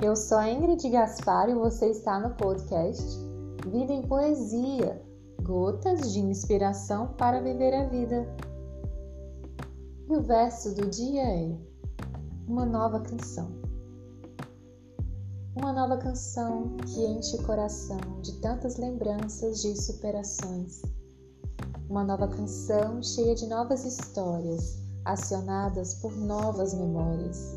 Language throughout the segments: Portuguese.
eu sou a Ingrid Gaspar e você está no podcast Vida em Poesia Gotas de Inspiração para Viver a Vida. E o verso do dia é Uma nova canção. Uma nova canção que enche o coração de tantas lembranças de superações. Uma nova canção cheia de novas histórias, acionadas por novas memórias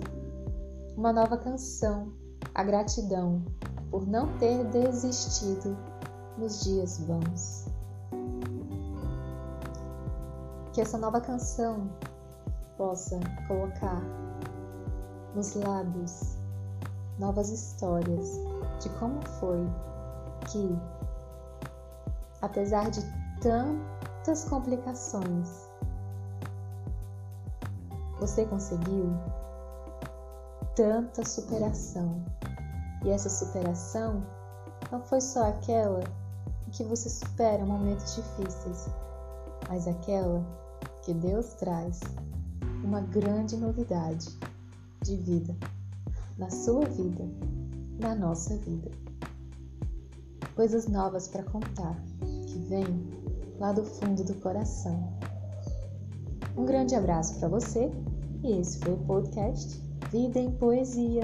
uma nova canção, a gratidão por não ter desistido nos dias bons. Que essa nova canção possa colocar nos lábios novas histórias de como foi que, apesar de tantas complicações, você conseguiu tanta superação. E essa superação não foi só aquela em que você supera momentos difíceis, mas aquela que Deus traz uma grande novidade de vida na sua vida, na nossa vida. Coisas novas para contar que vêm lá do fundo do coração. Um grande abraço para você e esse foi o podcast Vida em Poesia.